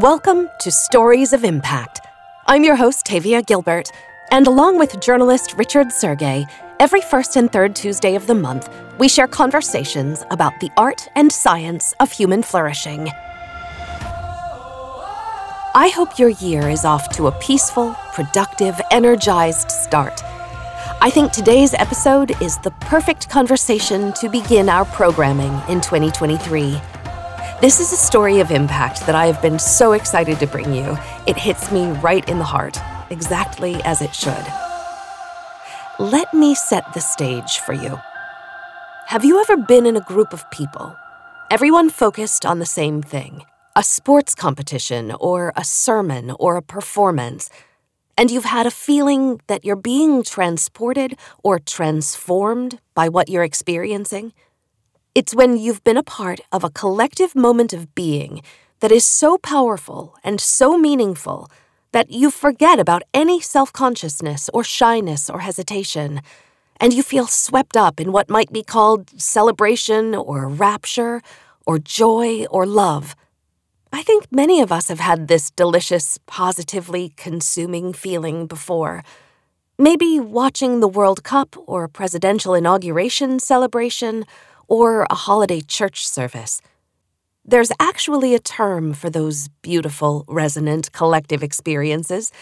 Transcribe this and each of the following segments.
Welcome to Stories of Impact. I'm your host, Tavia Gilbert, and along with journalist Richard Sergay, every first and third Tuesday of the month, we share conversations about the art and science of human flourishing. I hope your year is off to a peaceful, productive, energized start. I think today's episode is the perfect conversation to begin our programming in 2023. This is a story of impact that I have been so excited to bring you. It hits me right in the heart, exactly as it should. Let me set the stage for you. Have you ever been in a group of people, everyone focused on the same thing, a sports competition or a sermon or a performance, and you've had a feeling that you're being transported or transformed by what you're experiencing? It's when you've been a part of a collective moment of being that is so powerful and so meaningful that you forget about any self consciousness or shyness or hesitation, and you feel swept up in what might be called celebration or rapture or joy or love. I think many of us have had this delicious, positively consuming feeling before. Maybe watching the World Cup or presidential inauguration celebration or a holiday church service. There's actually a term for those beautiful, resonant collective experiences,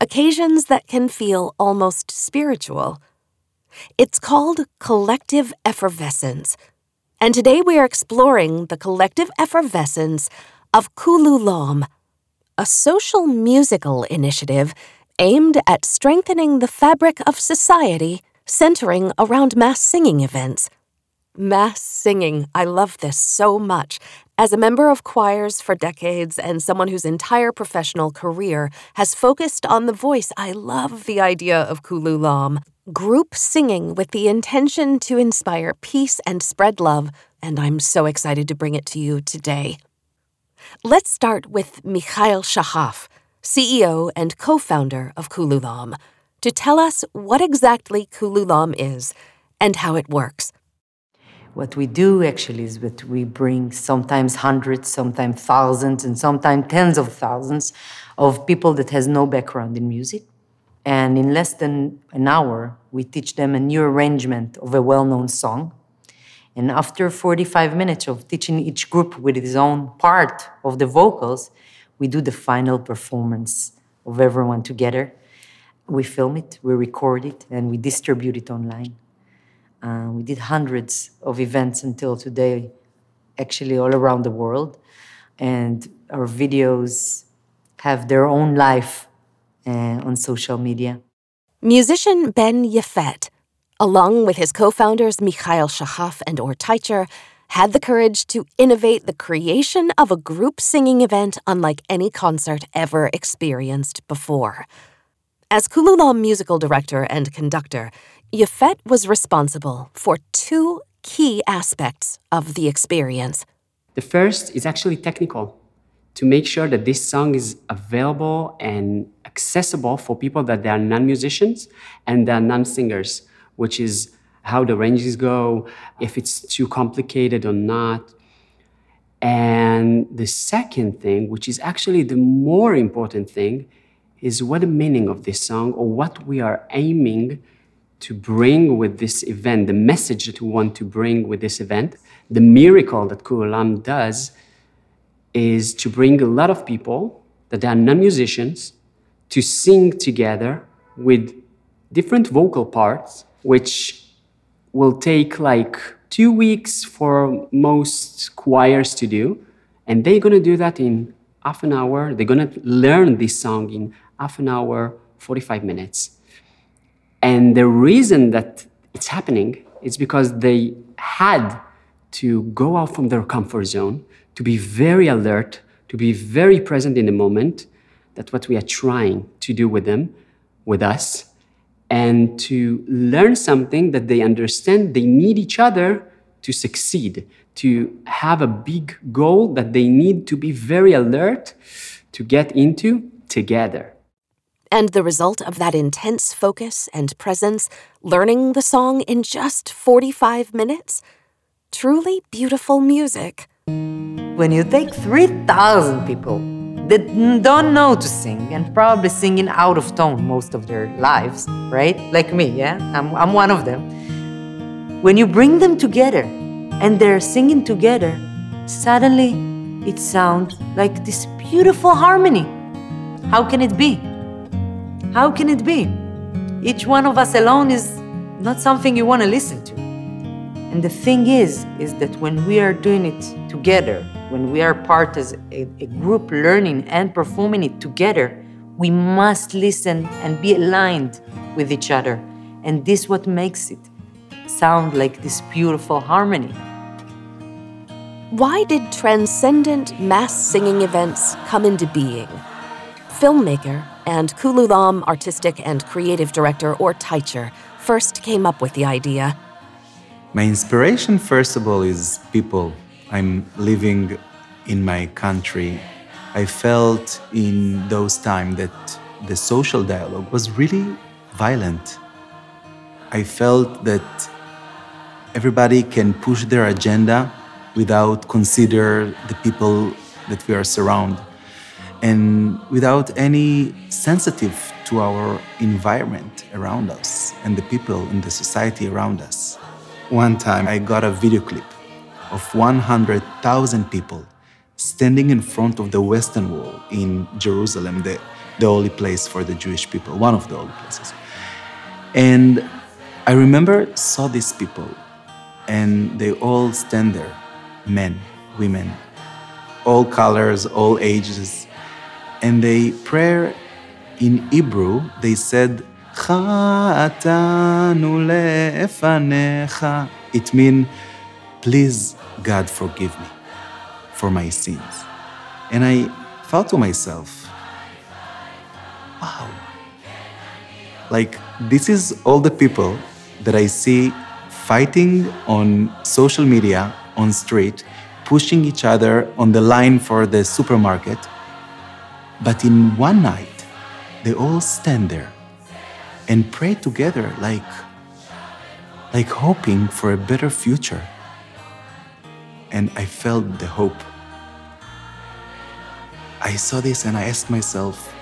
occasions that can feel almost spiritual. It's called collective effervescence. And today we are exploring the collective effervescence of Kululam, a social musical initiative aimed at strengthening the fabric of society centering around mass singing events. Mass singing. I love this so much. As a member of choirs for decades and someone whose entire professional career has focused on the voice, I love the idea of Kululam. Group singing with the intention to inspire peace and spread love, and I'm so excited to bring it to you today. Let's start with Michal Shahaf, CEO and co founder of Kululam, to tell us what exactly Kululam is and how it works. What we do actually is that we bring sometimes hundreds, sometimes thousands, and sometimes tens of thousands of people that has no background in music. And in less than an hour, we teach them a new arrangement of a well-known song. And after 45 minutes of teaching each group with its own part of the vocals, we do the final performance of everyone together. We film it, we record it, and we distribute it online. Uh, we did hundreds of events until today, actually all around the world. And our videos have their own life uh, on social media. Musician Ben Yafet, along with his co founders Michal Shahaf and Or Teicher, had the courage to innovate the creation of a group singing event unlike any concert ever experienced before. As Kululam musical director and conductor, Yafet was responsible for two key aspects of the experience. The first is actually technical to make sure that this song is available and accessible for people that they are non-musicians and they are non-singers, which is how the ranges go, if it's too complicated or not. And the second thing, which is actually the more important thing, is what the meaning of this song or what we are aiming to bring with this event, the message that we want to bring with this event, the miracle that Kululam does is to bring a lot of people that are non-musicians to sing together with different vocal parts, which will take like two weeks for most choirs to do. And they're gonna do that in half an hour. They're gonna learn this song in half an hour, 45 minutes. And the reason that it's happening is because they had to go out from their comfort zone, to be very alert, to be very present in the moment. That's what we are trying to do with them, with us, and to learn something that they understand they need each other to succeed, to have a big goal that they need to be very alert to get into together. And the result of that intense focus and presence, learning the song in just 45 minutes? Truly beautiful music. When you take 3,000 people that don't know to sing and probably singing out of tone most of their lives, right? Like me, yeah? I'm, I'm one of them. When you bring them together and they're singing together, suddenly it sounds like this beautiful harmony. How can it be? How can it be? Each one of us alone is not something you want to listen to. And the thing is, is that when we are doing it together, when we are part as a, a, group learning and performing it together, we must listen and be aligned with each other. And this what makes it sound like this beautiful harmony. Why did transcendent mass singing events come into being? Filmmaker and Kululam artistic and creative director Or Teicher first came up with the idea. My inspiration, first of all, is people. I'm living in my country. I felt in those times that the social dialogue was really violent. I felt that everybody can push their agenda without consider the people that we are surrounded and without any sensitive to our environment around us and the people in the society around us. One time I got a video clip of 100,000 people standing in front of the Western Wall in Jerusalem, the, the holy place for the Jewish people, one of the holy places. And I remember saw these people and they all stand there, men, women, all colors, all ages, and they pray in Hebrew, they said, It means, please, God, forgive me for my sins. And I thought to myself, wow, like this is all the people that I see fighting on social media, on street, pushing each other on the line for the supermarket. But in one night, they all stand there and pray together like like hoping for a better future. And I felt the hope. I saw this and I asked myself,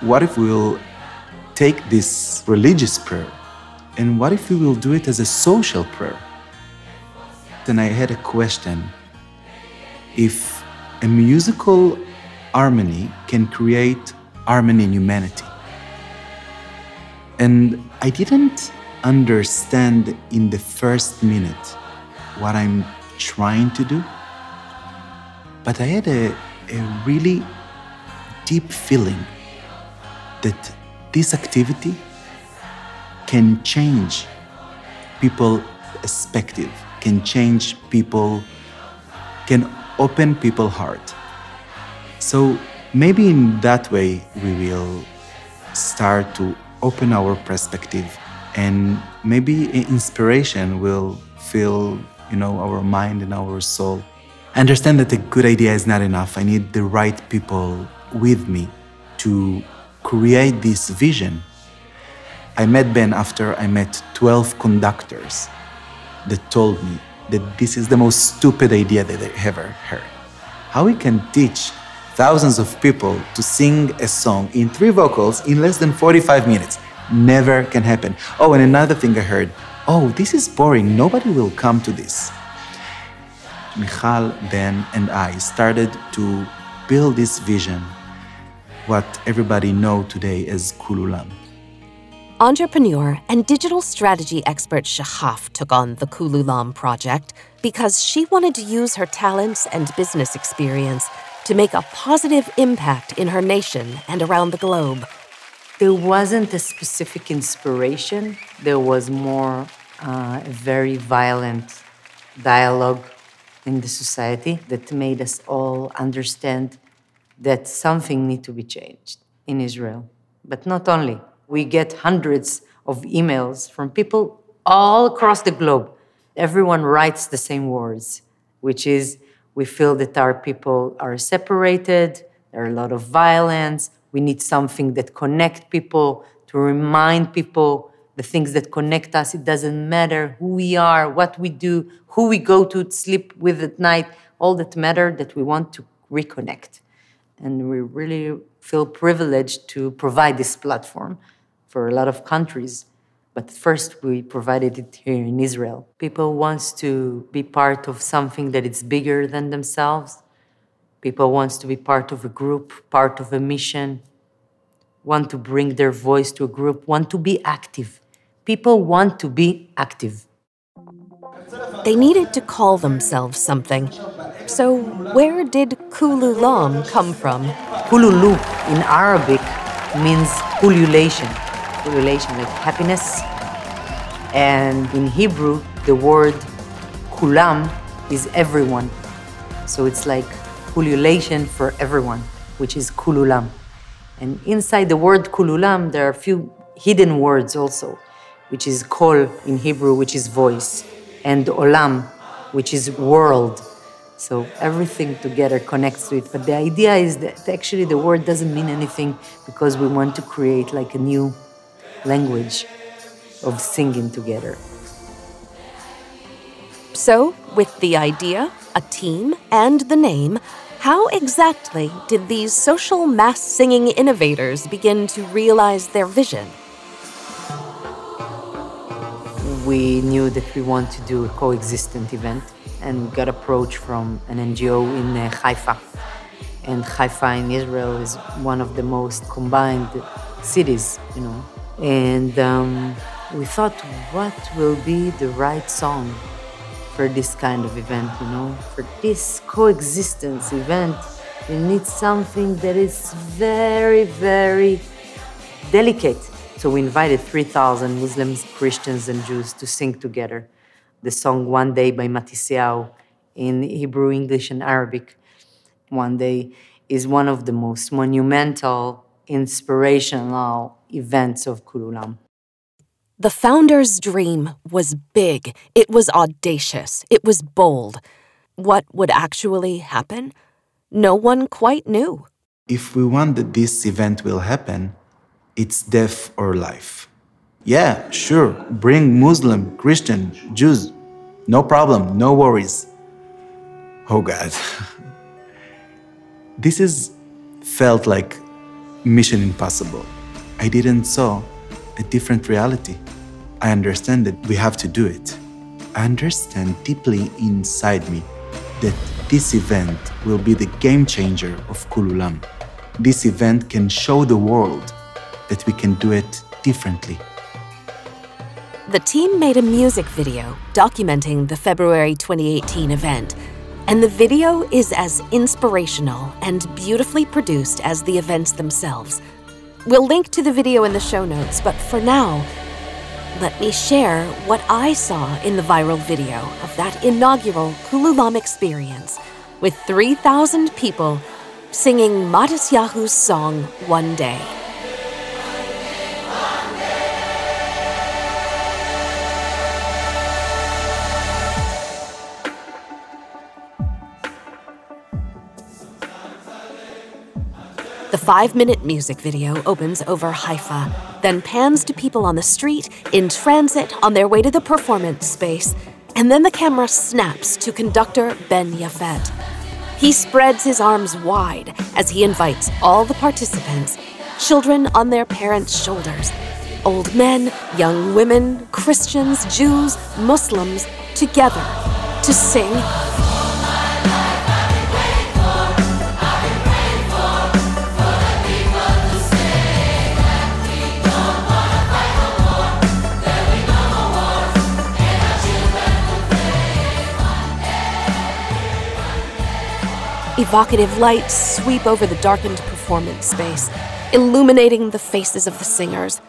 what if we will take this religious prayer and what if we will do it as a social prayer? Then I had a question. If a musical harmony can create harmony in humanity. And I didn't understand in the first minute what I'm trying to do, but I had a, a really deep feeling that this activity can change people's perspective can change people can open people's heart so maybe in that way we will start to open our perspective and maybe inspiration will fill you know our mind and our soul. I understand that a good idea is not enough. I need the right people with me to create this vision. I met ben after i met 12 conductors that told me that this is the most stupid idea that they ever heard. How we can teach thousands of people to sing a song in three vocals in less than 45 minutes Never can happen. Oh, and another thing I heard oh, this is boring. Nobody will come to this. Michal, Ben, and I started to build this vision, what everybody know today as Kululam. Entrepreneur and digital strategy expert Shahaf took on the Kululam project because she wanted to use her talents and business experience to make a positive impact in her nation and around the globe there wasn't a specific inspiration. There was more uh, a very violent dialogue in the society that made us all understand that something need to be changed in Israel. But not only. We get hundreds of emails from people all across the globe. Everyone writes the same words, which is we feel that our people are separated, there are a lot of violence, we need something that connect people, to remind people the things that connect us. It doesn't matter who we are, what we do, who we go to sleep with at night. All that matter that we want to reconnect. And we really feel privileged to provide this platform for a lot of countries. But first, we provided it here in Israel. People wants to be part of something that is bigger than themselves. People wants to be part of a group, part of a mission, want to bring their voice to a group, want to be active. People want to be active. They needed to call themselves something. So, where did Kululam come from? Kululu in Arabic means ululation, ululation like happiness. And in Hebrew, the word kulam is everyone. So it's like ululation for everyone, which is kululam. And inside the word kululam, there are a few hidden words also, which is kol in Hebrew, which is voice, and olam, which is world. So everything together connects to it. But the idea is that actually the word doesn't mean anything because we want to create like a new language of singing together. So, with the idea, a team, and the name, how exactly did these social mass singing innovators begin to realize their vision? We knew that we want to do a coexistent event and got approached from an NGO in uh, Haifa. And Haifa in Israel is one of the most combined cities, you know. And um, we thought, what will be the right song for this kind of event, you know? For this coexistence event, you need something that is very, very delicate. So we invited 3,000 Muslims, Christians, and Jews to sing together the song One Day by Matisyahu in Hebrew, English, and Arabic. One Day is one of the most monumental, inspirational events of Kululam. The founder's dream was big, it was audacious, it was bold. What would actually happen? No one quite knew. If we want that this event will happen, it's death or life. Yeah, sure, bring Muslim, Christian, Jews. No problem, no worries. Oh God. this is felt like mission impossible. I didn't saw a different reality. I understand that we have to do it. I understand deeply inside me that this event will be the game changer of Kululam. This event can show the world that we can do it differently. The team made a music video documenting the February 2018 event, and the video is as inspirational and beautifully produced as the events themselves. We'll link to the video in the show notes, but for now, let me share what I saw in the viral video of that inaugural Kululam experience with 3,000 people singing Matisyahu's song One Day. The five minute music video opens over Haifa, then pans to people on the street, in transit, on their way to the performance space, and then the camera snaps to conductor Ben Yafet. He spreads his arms wide as he invites all the participants, children on their parents' shoulders, old men, young women, Christians, Jews, Muslims, together to sing Evocative lights sweep over the darkened performance space, illuminating the faces of the singers.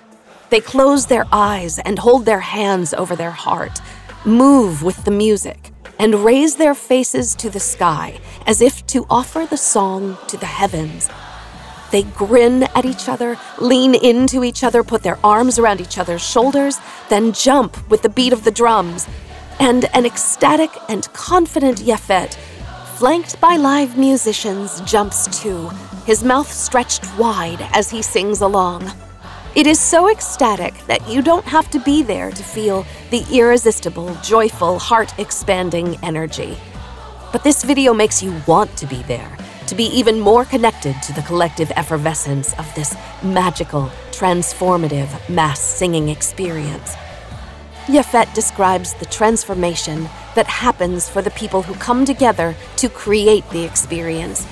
They close their eyes and hold their hands over their heart, move with the music, and raise their faces to the sky as if to offer the song to the heavens. They grin at each other, lean into each other, put their arms around each other's shoulders, then jump with the beat of the drums. And an ecstatic and confident Yafet flanked by live musicians, jumps too, his mouth stretched wide as he sings along. It is so ecstatic that you don't have to be there to feel the irresistible, joyful, heart expanding energy. But this video makes you want to be there, to be even more connected to the collective effervescence of this magical, transformative mass singing experience. Yafet describes the transformation that happens for the people who come together to create the experience.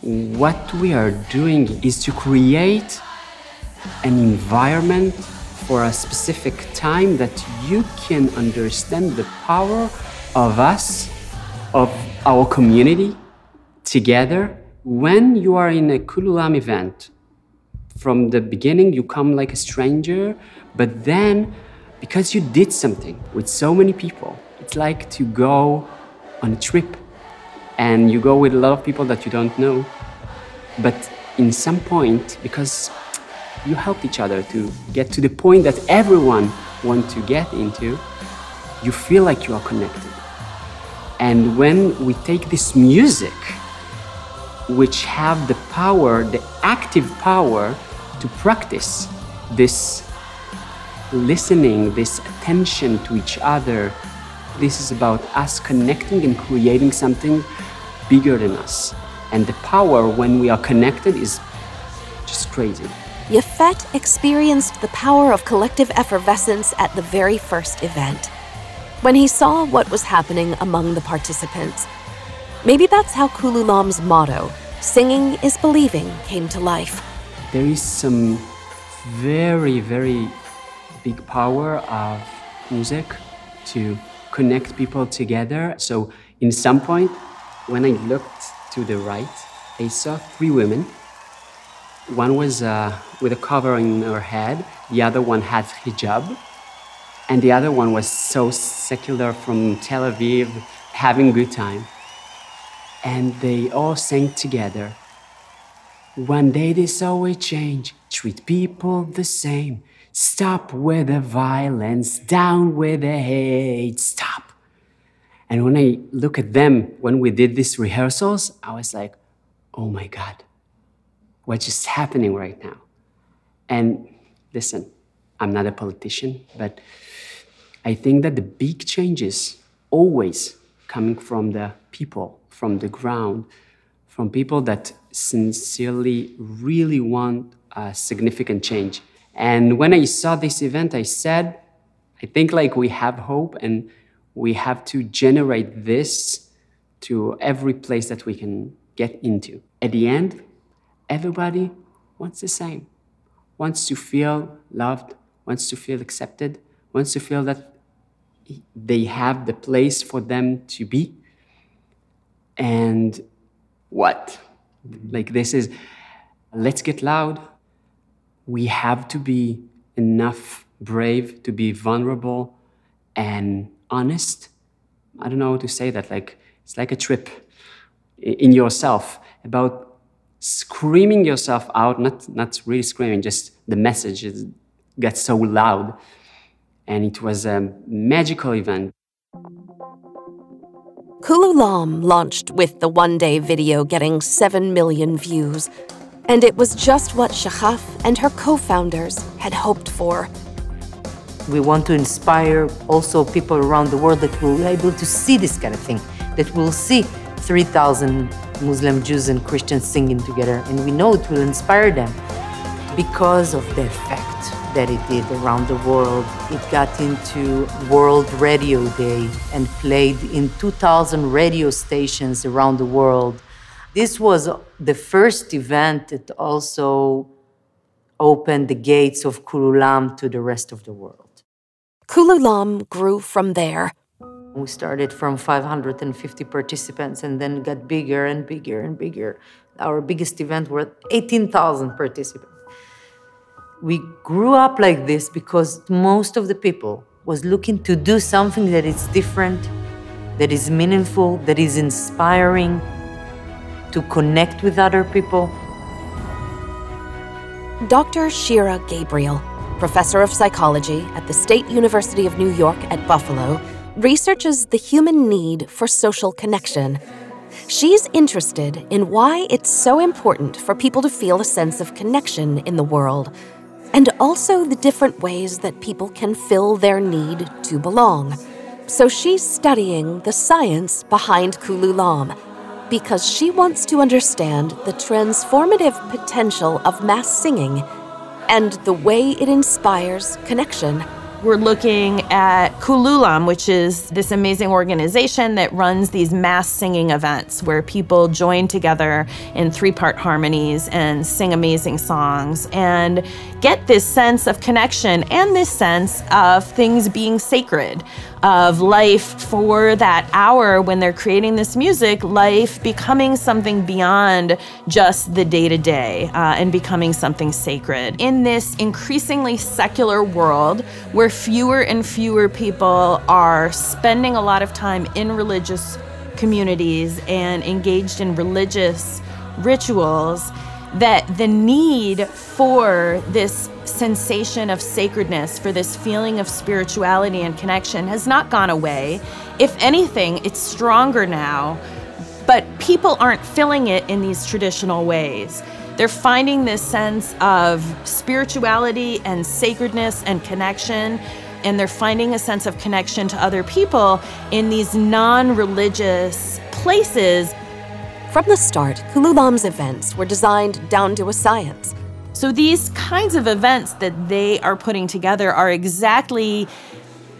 What we are doing is to create an environment for a specific time that you can understand the power of us, of our community together. When you are in a Kululam event, from the beginning you come like a stranger, but then because you did something with so many people, it's like to go on a trip and you go with a lot of people that you don't know. But in some point, because you helped each other to get to the point that everyone want to get into, you feel like you are connected. And when we take this music, which have the power, the active power to practice this listening, this attention to each other, this is about us connecting and creating something bigger than us. And the power when we are connected is just crazy. Yafet experienced the power of collective effervescence at the very first event. When he saw what was happening among the participants, maybe that's how Kululam's motto, singing is believing, came to life. There is some very, very big power of music to connect people together. So, in some point, when I looked to the right, I saw three women one was uh, with a cover in her head, the other one had hijab, and the other one was so secular from Tel Aviv, having good time. And they all sang together. One day this always change, treat people the same. Stop with the violence, down with the hate, stop. And when I look at them, when we did these rehearsals, I was like, oh my God what's just happening right now. And listen, I'm not a politician, but I think that the big changes always coming from the people, from the ground, from people that sincerely really want a significant change. And when I saw this event, I said, I think like we have hope and we have to generate this to every place that we can get into. At the end, everybody wants the same. Wants to feel loved wants to feel accepted wants to feel that they have the place for them to be. And what? Like this is let's get loud we have to be enough brave to be vulnerable and honest i don't know how to say that like it's like a trip in yourself about screaming yourself out, not, not really screaming, just the message gets so loud. And it was a magical event. Kululam launched with the one day video getting 7 million views. And it was just what Shahaf and her co founders had hoped for. We want to inspire also people around the world that will be able to see this kind of thing, that will see 3,000 Muslim Jews and Christians singing together, and we know it will inspire them because of the effect that it did around the world. It got into World Radio Day and played in 2,000 radio stations around the world. This was the first event that also opened the gates of Kululam to the rest of the world. Kululam grew from there. We started from 550 participants and then got bigger and bigger and bigger. Our biggest event was 18,000 participants. We grew up like this because most of the people was looking to do something that is different, that is meaningful, that is inspiring, to connect with other people. Dr. Shira Gabriel, professor of psychology at the State University of New York at Buffalo, researches the human need for social connection. She's interested in why it's so important for people to feel a sense of connection in the world, and also the different ways that people can fill their need to belong. So she's studying the science behind Kululam. Because she wants to understand the transformative potential of mass singing and the way it inspires connection. We're looking at Kululam, which is this amazing organization that runs these mass singing events where people join together in three part harmonies and sing amazing songs and get this sense of connection and this sense of things being sacred of life for that hour when they're creating this music, life becoming something beyond just the day to day and becoming something sacred. In this increasingly secular world where fewer and fewer people are spending a lot of time in religious communities and engaged in religious rituals, that the need for this sensation of sacredness, for this feeling of spirituality and connection has not gone away. If anything, it's stronger now, but people aren't filling it in these traditional ways. They're finding this sense of spirituality and sacredness and connection, and they're finding a sense of connection to other people in these non religious places from the start, Kululam's events were designed down to a science. So these kinds of events that they are putting together are exactly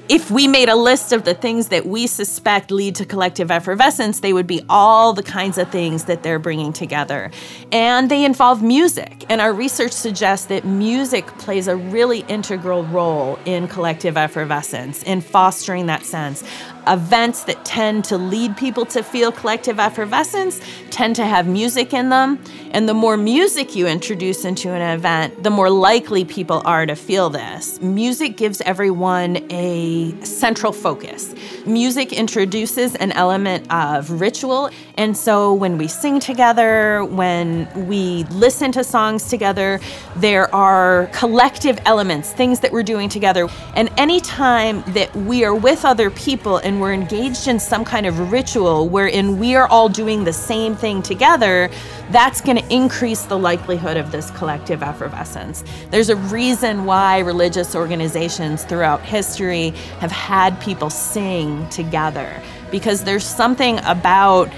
if we made a list of the things that we suspect lead to collective effervescence, they would be all the kinds of things that they're bringing together. And they involve music. And our research suggests that music plays a really integral role in collective effervescence, in fostering that sense events that tend to lead people to feel collective effervescence tend to have music in them. And the more music you introduce into an event, the more likely people are to feel this. Music gives everyone a central focus. Music introduces an element of ritual. And so when we sing together, when we listen to songs together, there are collective elements, things that we're doing together. And anytime that we are with other people and we're engaged in some kind of ritual wherein we are all doing the same thing together, that's going to increase the likelihood of this collective effervescence. There's a reason why religious organizations throughout history have had people sing together because there's something about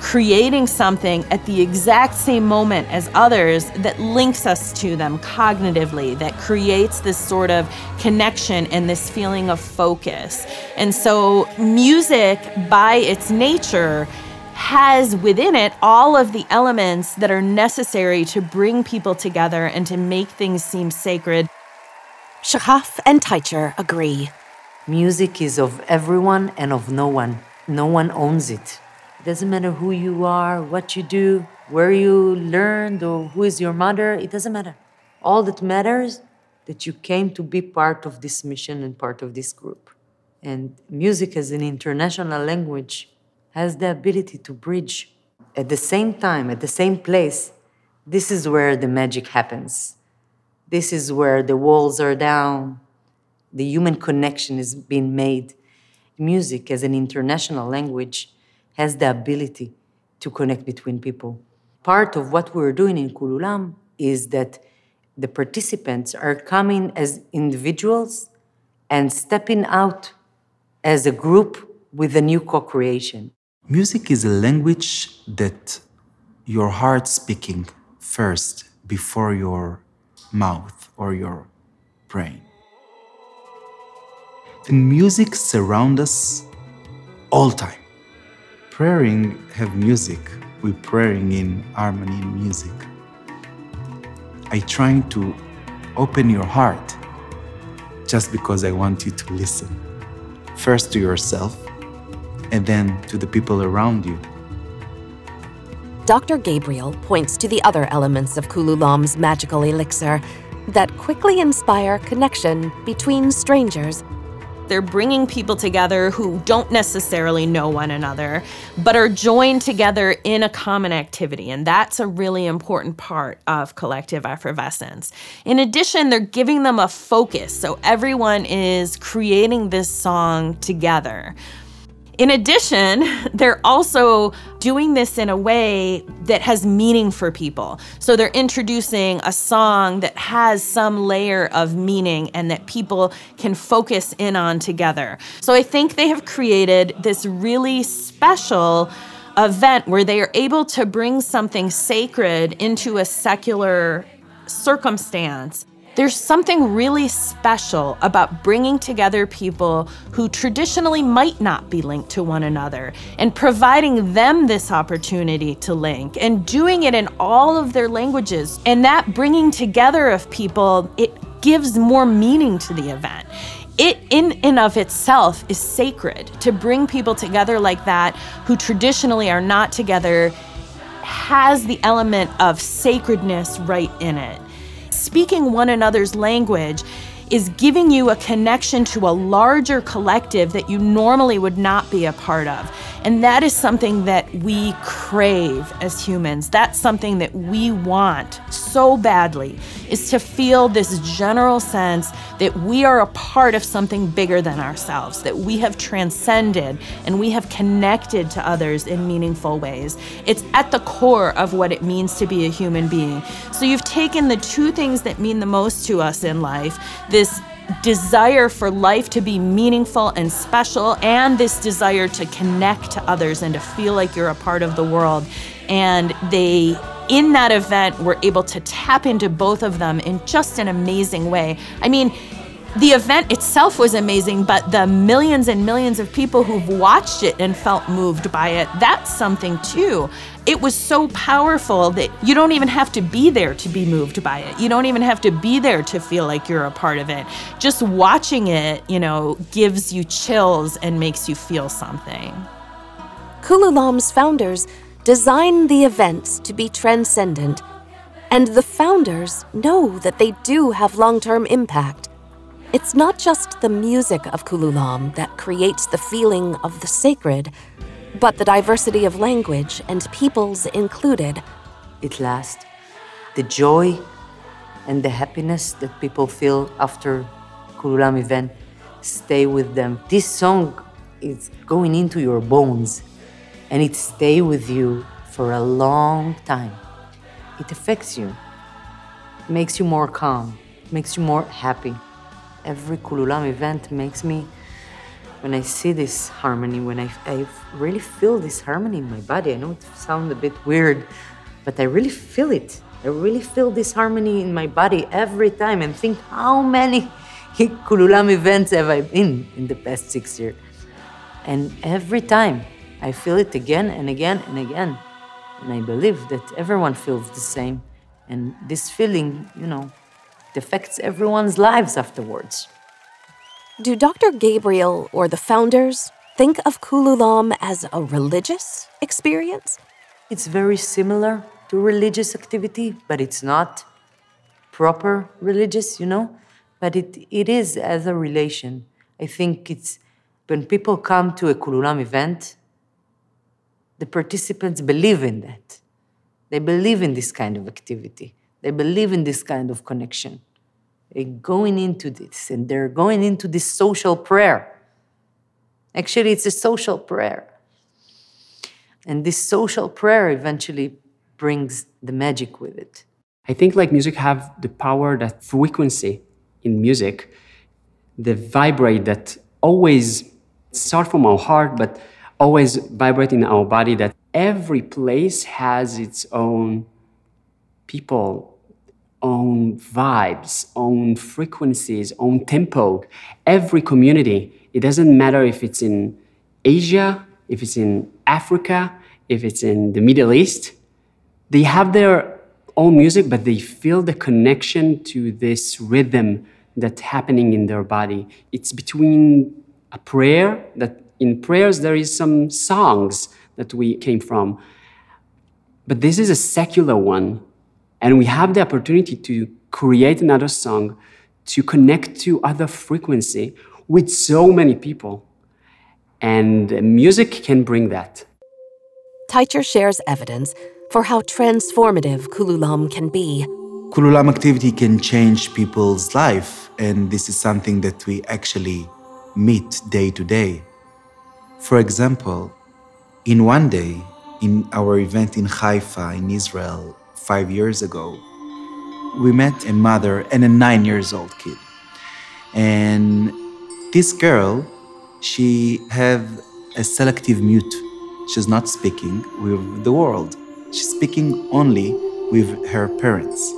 creating something at the exact same moment as others that links us to them cognitively, that creates this sort of connection and this feeling of focus. And so, music, by its nature, has within it all of the elements that are necessary to bring people together and to make things seem sacred. Shahaf and Teicher agree. Music is of everyone and of no one. No one owns it. It doesn't matter who you are, what you do, where you learned, or who is your mother. It doesn't matter. All that matters that you came to be part of this mission and part of this group. And music as an international language has the ability to bridge at the same time, at the same place. This is where the magic happens. This is where the walls are down, the human connection is being made. Music as an international language has the ability to connect between people. Part of what we're doing in Kululam is that the participants are coming as individuals and stepping out as a group with a new co creation. Music is a language that your heart speaking first before your mouth or your brain. The music surrounds us all time praying have music. We're praying in harmony in music. I trying to open your heart just because I want you to listen. First to yourself and then to the people around you. Dr. Gabriel points to the other elements of Kululam's magical elixir that quickly inspire connection between strangers they're bringing people together who don't necessarily know one another, but are joined together in a common activity. And that's a really important part of collective effervescence. In addition, they're giving them a focus. So everyone is creating this song together. In addition, they're also doing this in a way that has meaning for people. So they're introducing a song that has some layer of meaning and that people can focus in on together. So I think they have created this really special event where they are able to bring something sacred into a secular circumstance there's something really special about bringing together people who traditionally might not be linked to one another and providing them this opportunity to link and doing it in all of their languages. And that bringing together of people, it gives more meaning to the event. It in and of itself is sacred to bring people together like that who traditionally are not together has the element of sacredness right in it speaking one another's language is giving you a connection to a larger collective that you normally would not be a part of. And that is something that we crave as humans. That's something that we want so badly is to feel this general sense that we are a part of something bigger than ourselves, that we have transcended and we have connected to others in meaningful ways. It's at the core of what it means to be a human being. So you've taken the two things that mean the most to us in life, this desire for life to be meaningful and special, and this desire to connect to others and to feel like you're a part of the world. And they, in that event, were able to tap into both of them in just an amazing way. I mean, the event itself was amazing, but the millions and millions of people who've watched it and felt moved by it, that's something too. It was so powerful that you don't even have to be there to be moved by it. You don't even have to be there to feel like you're a part of it. Just watching it, you know, gives you chills and makes you feel something. Kululam's founders designed the events to be transcendent, and the founders know that they do have long term impact. It's not just the music of Kululam that creates the feeling of the sacred, but the diversity of language and peoples included. It lasts. The joy and the happiness that people feel after Kululam event stay with them. This song is going into your bones and it stay with you for a long time. It affects you, makes you more calm, makes you more happy every Kululam event makes me, when I see this harmony, when I, I really feel this harmony in my body. I know it sounds a bit weird, but I really feel it. I really feel this harmony in my body every time and think how many Kululam events have I been in the past six years. And every time I feel it again and again and again. And I believe that everyone feels the same. And this feeling, you know, it affects everyone's lives afterwards. Do Dr. Gabriel or the founders think of Kululam as a religious experience? It's very similar to religious activity, but it's not proper religious, you know? But it, it is as a relation. I think it's when people come to a Kululam event, the participants believe in that. They believe in this kind of activity. They believe in this kind of connection. They're going into this and they're going into this social prayer. Actually, it's a social prayer. And this social prayer eventually brings the magic with it. I think like music have the power that frequency in music, the vibrate that always start from our heart, but always vibrate in our body that every place has its own people, own vibes, own frequencies, own tempo. Every community, it doesn't matter if it's in Asia, if it's in Africa, if it's in the Middle East, they have their own music, but they feel the connection to this rhythm that's happening in their body. It's between a prayer that in prayers there is some songs that we came from. But this is a secular one and we have the opportunity to create another song to connect to other frequency with so many people. And music can bring that. Teicher shares evidence for how transformative Kululam can be. Kululam activity can change people's life, and this is something that we actually meet day to day. For example, in one day, in our event in Haifa, in Israel, five years ago, we met a mother and a nine years old kid. And this girl, she have a selective mute. she's not speaking with the world. She's speaking only with her parents.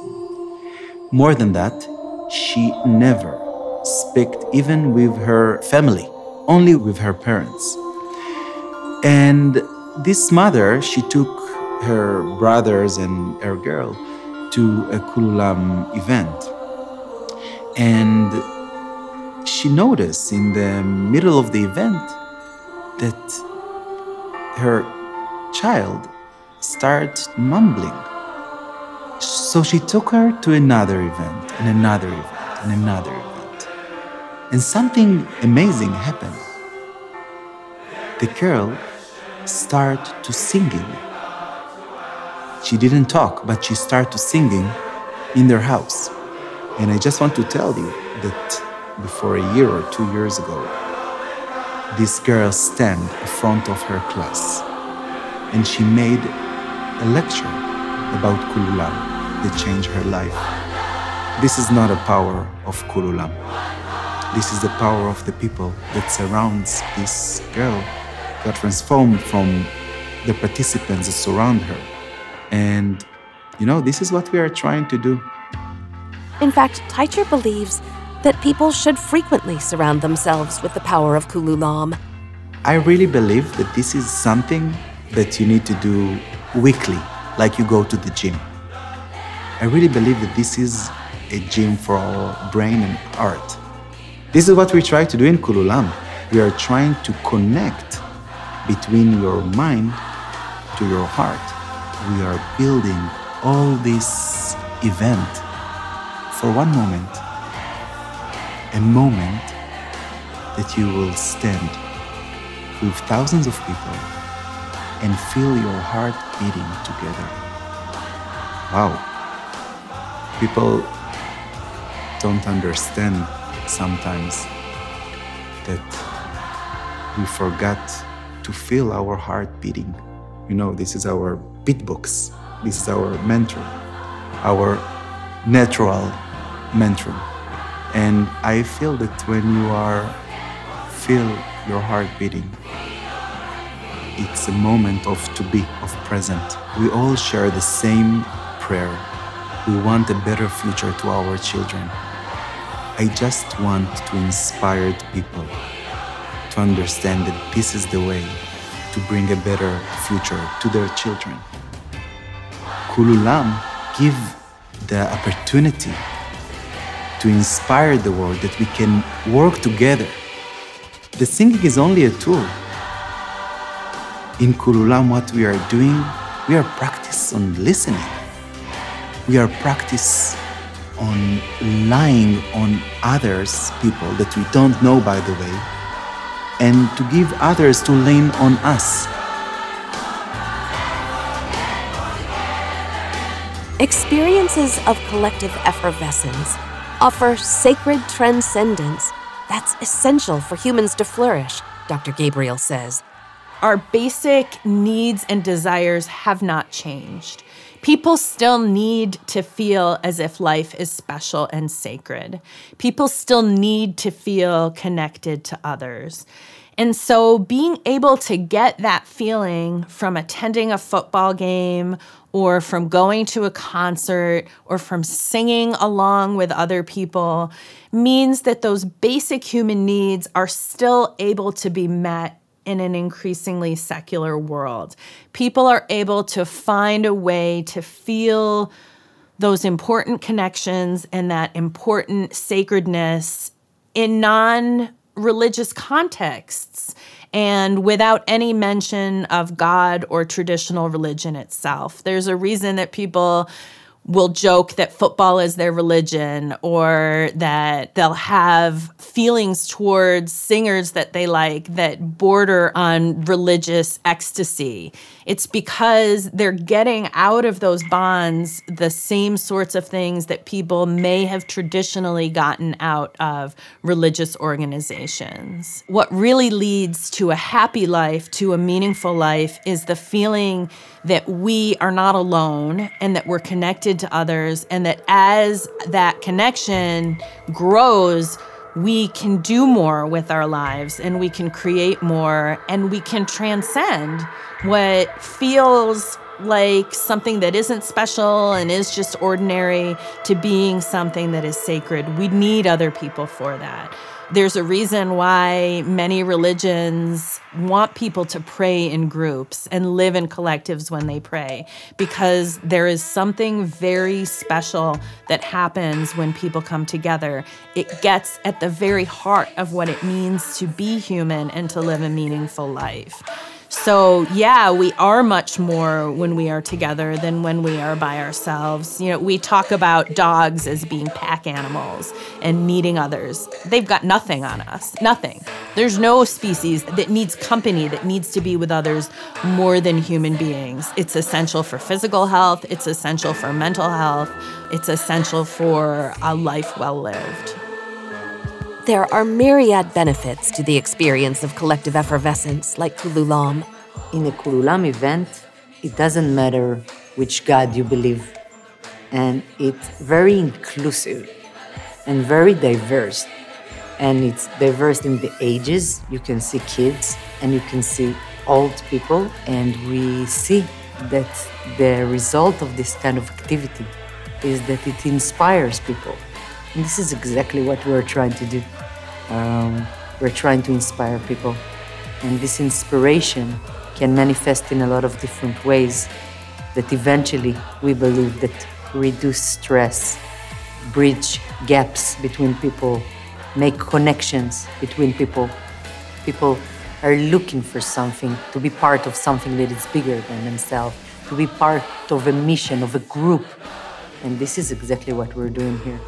More than that, she never spoke even with her family, only with her parents. And this mother, she took her brothers and her girl to a Kululam event. And she noticed in the middle of the event that her child started mumbling. So she took her to another event, and another event, and another event. And something amazing happened. The girl started to singing. She didn't talk, but she started singing in their house. And I just want to tell you that before a year or two years ago, this girl stand in front of her class and she made a lecture about Kululam that changed her life. This is not a power of Kululam. This is the power of the people that surrounds this girl got transformed from the participants that surround her. And you know, this is what we are trying to do. In fact, Teicher believes that people should frequently surround themselves with the power of Kululam. I really believe that this is something that you need to do weekly, like you go to the gym. I really believe that this is a gym for our brain and heart. This is what we try to do in Kululam. We are trying to connect between your mind to your heart. We are building all this event for one moment, a moment that you will stand with thousands of people and feel your heart beating together. Wow. People don't understand sometimes that we forgot to feel our heart beating. You know, this is our beatbox, this is our mantra, our natural mantra. And I feel that when you are feel your heart beating, it's a moment of to be, of present. We all share the same prayer. We want a better future to our children. I just want to inspire people to understand that this is the way to bring a better future to their children. Kululam give the opportunity to inspire the world that we can work together. The singing is only a tool. In Kululam, what we are doing, we are practice on listening. We are practice on lying on others, people that we don't know, by the way, and to give others to lean on us. Experiences of collective effervescence offer sacred transcendence that's essential for humans to flourish, Dr. Gabriel says. Our basic needs and desires have not changed. People still need to feel as if life is special and sacred. People still need to feel connected to others. And so being able to get that feeling from attending a football game or from going to a concert or from singing along with other people means that those basic human needs are still able to be met in an increasingly secular world. People are able to find a way to feel those important connections and that important sacredness in non religious contexts and without any mention of God or traditional religion itself. There's a reason that people will joke that football is their religion or that they'll have feelings towards singers that they like that border on religious ecstasy. It's because they're getting out of those bonds the same sorts of things that people may have traditionally gotten out of religious organizations. What really leads to a happy life, to a meaningful life, is the feeling that we are not alone and that we're connected to others, and that as that connection grows, we can do more with our lives and we can create more and we can transcend what feels like something that isn't special and is just ordinary to being something that is sacred. We need other people for that. There's a reason why many religions want people to pray in groups and live in collectives when they pray, because there is something very special that happens when people come together. It gets at the very heart of what it means to be human and to live a meaningful life. So, yeah, we are much more when we are together than when we are by ourselves. You know, we talk about dogs as being pack animals and needing others. They've got nothing on us, nothing. There's no species that needs company, that needs to be with others more than human beings. It's essential for physical health, it's essential for mental health, it's essential for a life well lived. There are myriad benefits to the experience of collective effervescence like Kululam. In a Kululam event, it doesn't matter which God you believe, and it's very inclusive and very diverse. And it's diverse in the ages. You can see kids and you can see old people, and we see that the result of this kind of activity is that it inspires people and this is exactly what we're trying to do. Um, we're trying to inspire people. And this inspiration can manifest in a lot of different ways that eventually we believe that reduce stress, bridge gaps between people, make connections between people. People are looking for something, to be part of something that is bigger than themselves, to be part of a mission, of a group. And this is exactly what we're doing here.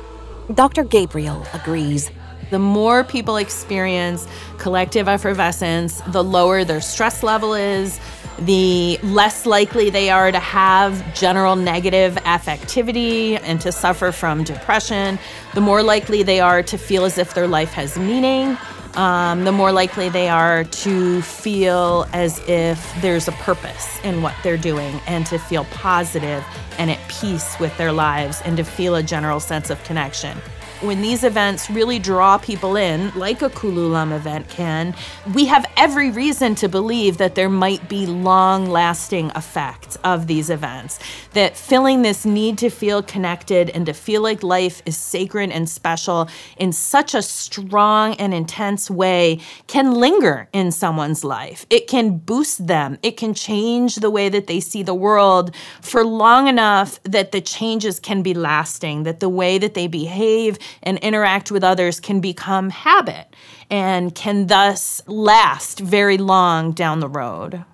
Dr. Gabriel agrees. The more people experience collective effervescence, the lower their stress level is, the less likely they are to have general negative affectivity and to suffer from depression, the more likely they are to feel as if their life has meaning. Um, the more likely they are to feel as if there's a purpose in what they're doing and to feel positive and at peace with their lives and to feel a general sense of connection when these events really draw people in, like a Kululam event can, we have every reason to believe that there might be long lasting effects of these events. That filling this need to feel connected and to feel like life is sacred and special in such a strong and intense way can linger in someone's life. It can boost them, it can change the way that they see the world for long enough that the changes can be lasting, that the way that they behave and interact with others can become habit and can thus last very long down the road.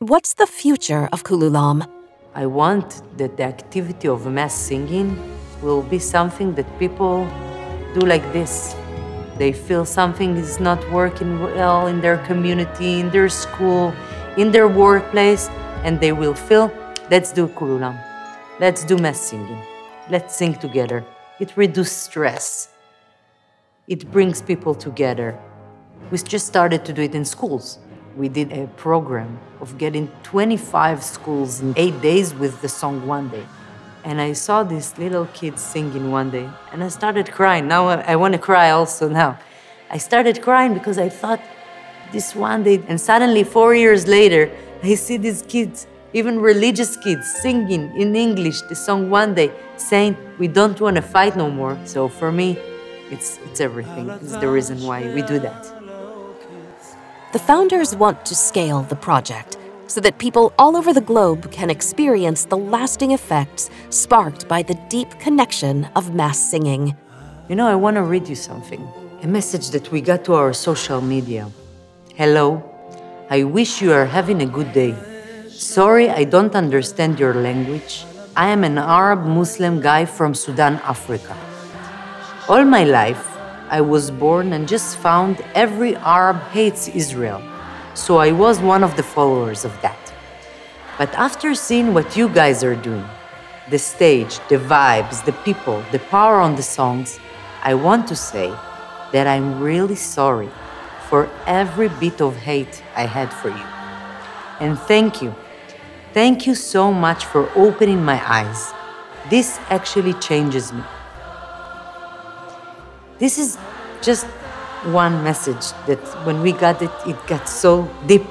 What's the future of Kululam? I want that the activity of mass singing will be something that people do like this. They feel something is not working well in their community, in their school, in their workplace, and they will feel, let's do Kululam. Let's do mass singing. Let's sing together. It reduces stress. It brings people together. We just started to do it in schools. We did a program of getting 25 schools in eight days with the song One Day. And I saw these little kids singing one day, and I started crying. Now I, I want to cry also now. I started crying because I thought this one day, and suddenly, four years later, I see these kids even religious kids singing in English the song one day, saying, We don't want to fight no more. So for me, it's, it's everything. It's the reason why we do that. The founders want to scale the project so that people all over the globe can experience the lasting effects sparked by the deep connection of mass singing. You know, I want to read you something a message that we got to our social media. Hello, I wish you are having a good day. Sorry, I don't understand your language. I am an Arab Muslim guy from Sudan, Africa. All my life, I was born and just found every Arab hates Israel, so I was one of the followers of that. But after seeing what you guys are doing, the stage, the vibes, the people, the power on the songs, I want to say that I'm really sorry for every bit of hate I had for you. And thank you Thank you so much for opening my eyes. This actually changes me. This is just one message that when we got it, it got so deep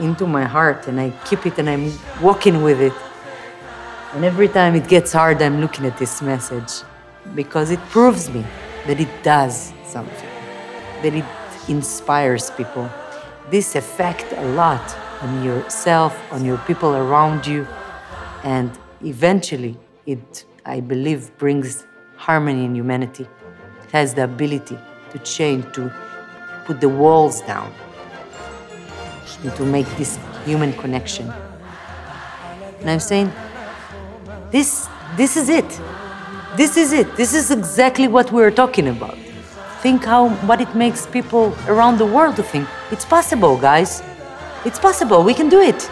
into my heart, and I keep it and I'm walking with it. And every time it gets hard, I'm looking at this message because it proves me that it does something, that it inspires people. This affect a lot on yourself, on your people around you, and eventually it, I believe, brings harmony in humanity. It has the ability to change, to put the walls down, and to make this human connection. And I'm saying, this, this is it. This is it. This is exactly what we're talking about. Think how what it makes people around the world to think. It's possible, guys. It's possible. We can do it.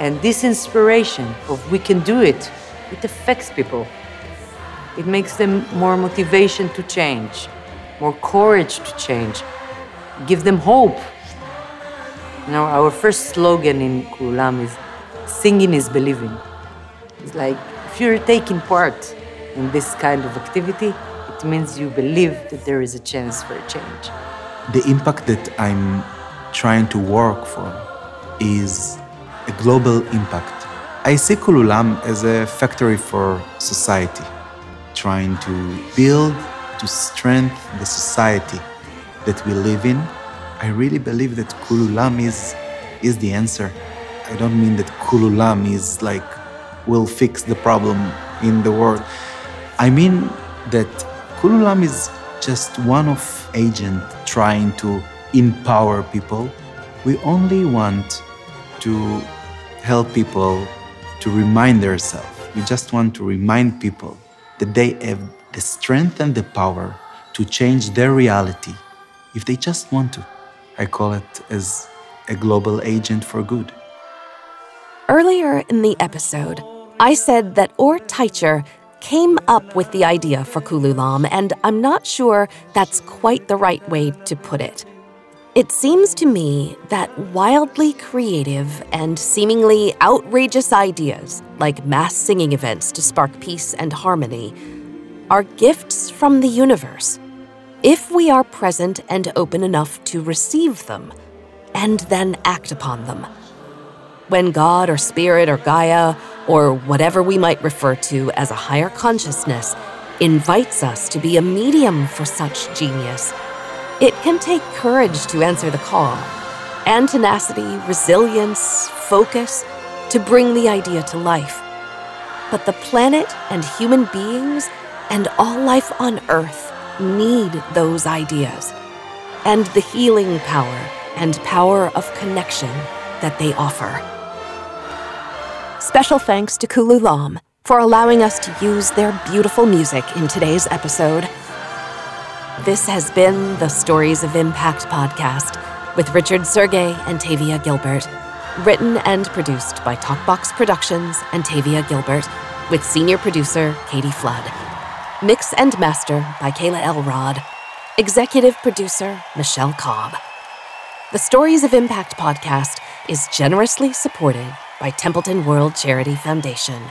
And this inspiration of we can do it, it affects people. It makes them more motivation to change, more courage to change, give them hope. You know, our first slogan in Kululam is singing is believing. It's like if you're taking part in this kind of activity, it means you believe that there is a chance for a change. The impact that I'm trying to work for is a global impact. I see Kululam as a factory for society, trying to build, to strengthen the society that we live in. I really believe that Kululam is, is the answer. I don't mean that Kululam is like, will fix the problem in the world. I mean that Kululam is just one of agent trying to empower people. We only want to help people to remind themselves. We just want to remind people that they have the strength and the power to change their reality if they just want to. I call it as a global agent for good. Earlier in the episode, I said that Or Teicher came up with the idea for Kululam, and I'm not sure that's quite the right way to put it. It seems to me that wildly creative and seemingly outrageous ideas, like mass singing events to spark peace and harmony, are gifts from the universe. If we are present and open enough to receive them, and then act upon them. When God or Spirit or Gaia, or whatever we might refer to as a higher consciousness, invites us to be a medium for such genius, it can take courage to answer the call, and tenacity, resilience, focus to bring the idea to life. But the planet and human beings and all life on Earth need those ideas and the healing power and power of connection that they offer. Special thanks to Kululam for allowing us to use their beautiful music in today's episode. This has been the Stories of Impact podcast with Richard Sergay and Tavia Gilbert. Written and produced by Talkbox Productions and Tavia Gilbert, with senior producer Katie Flood. Mix and master by Kayla Elrod. Executive producer Michelle Cobb. The Stories of Impact podcast is generously supported by Templeton World Charity Foundation.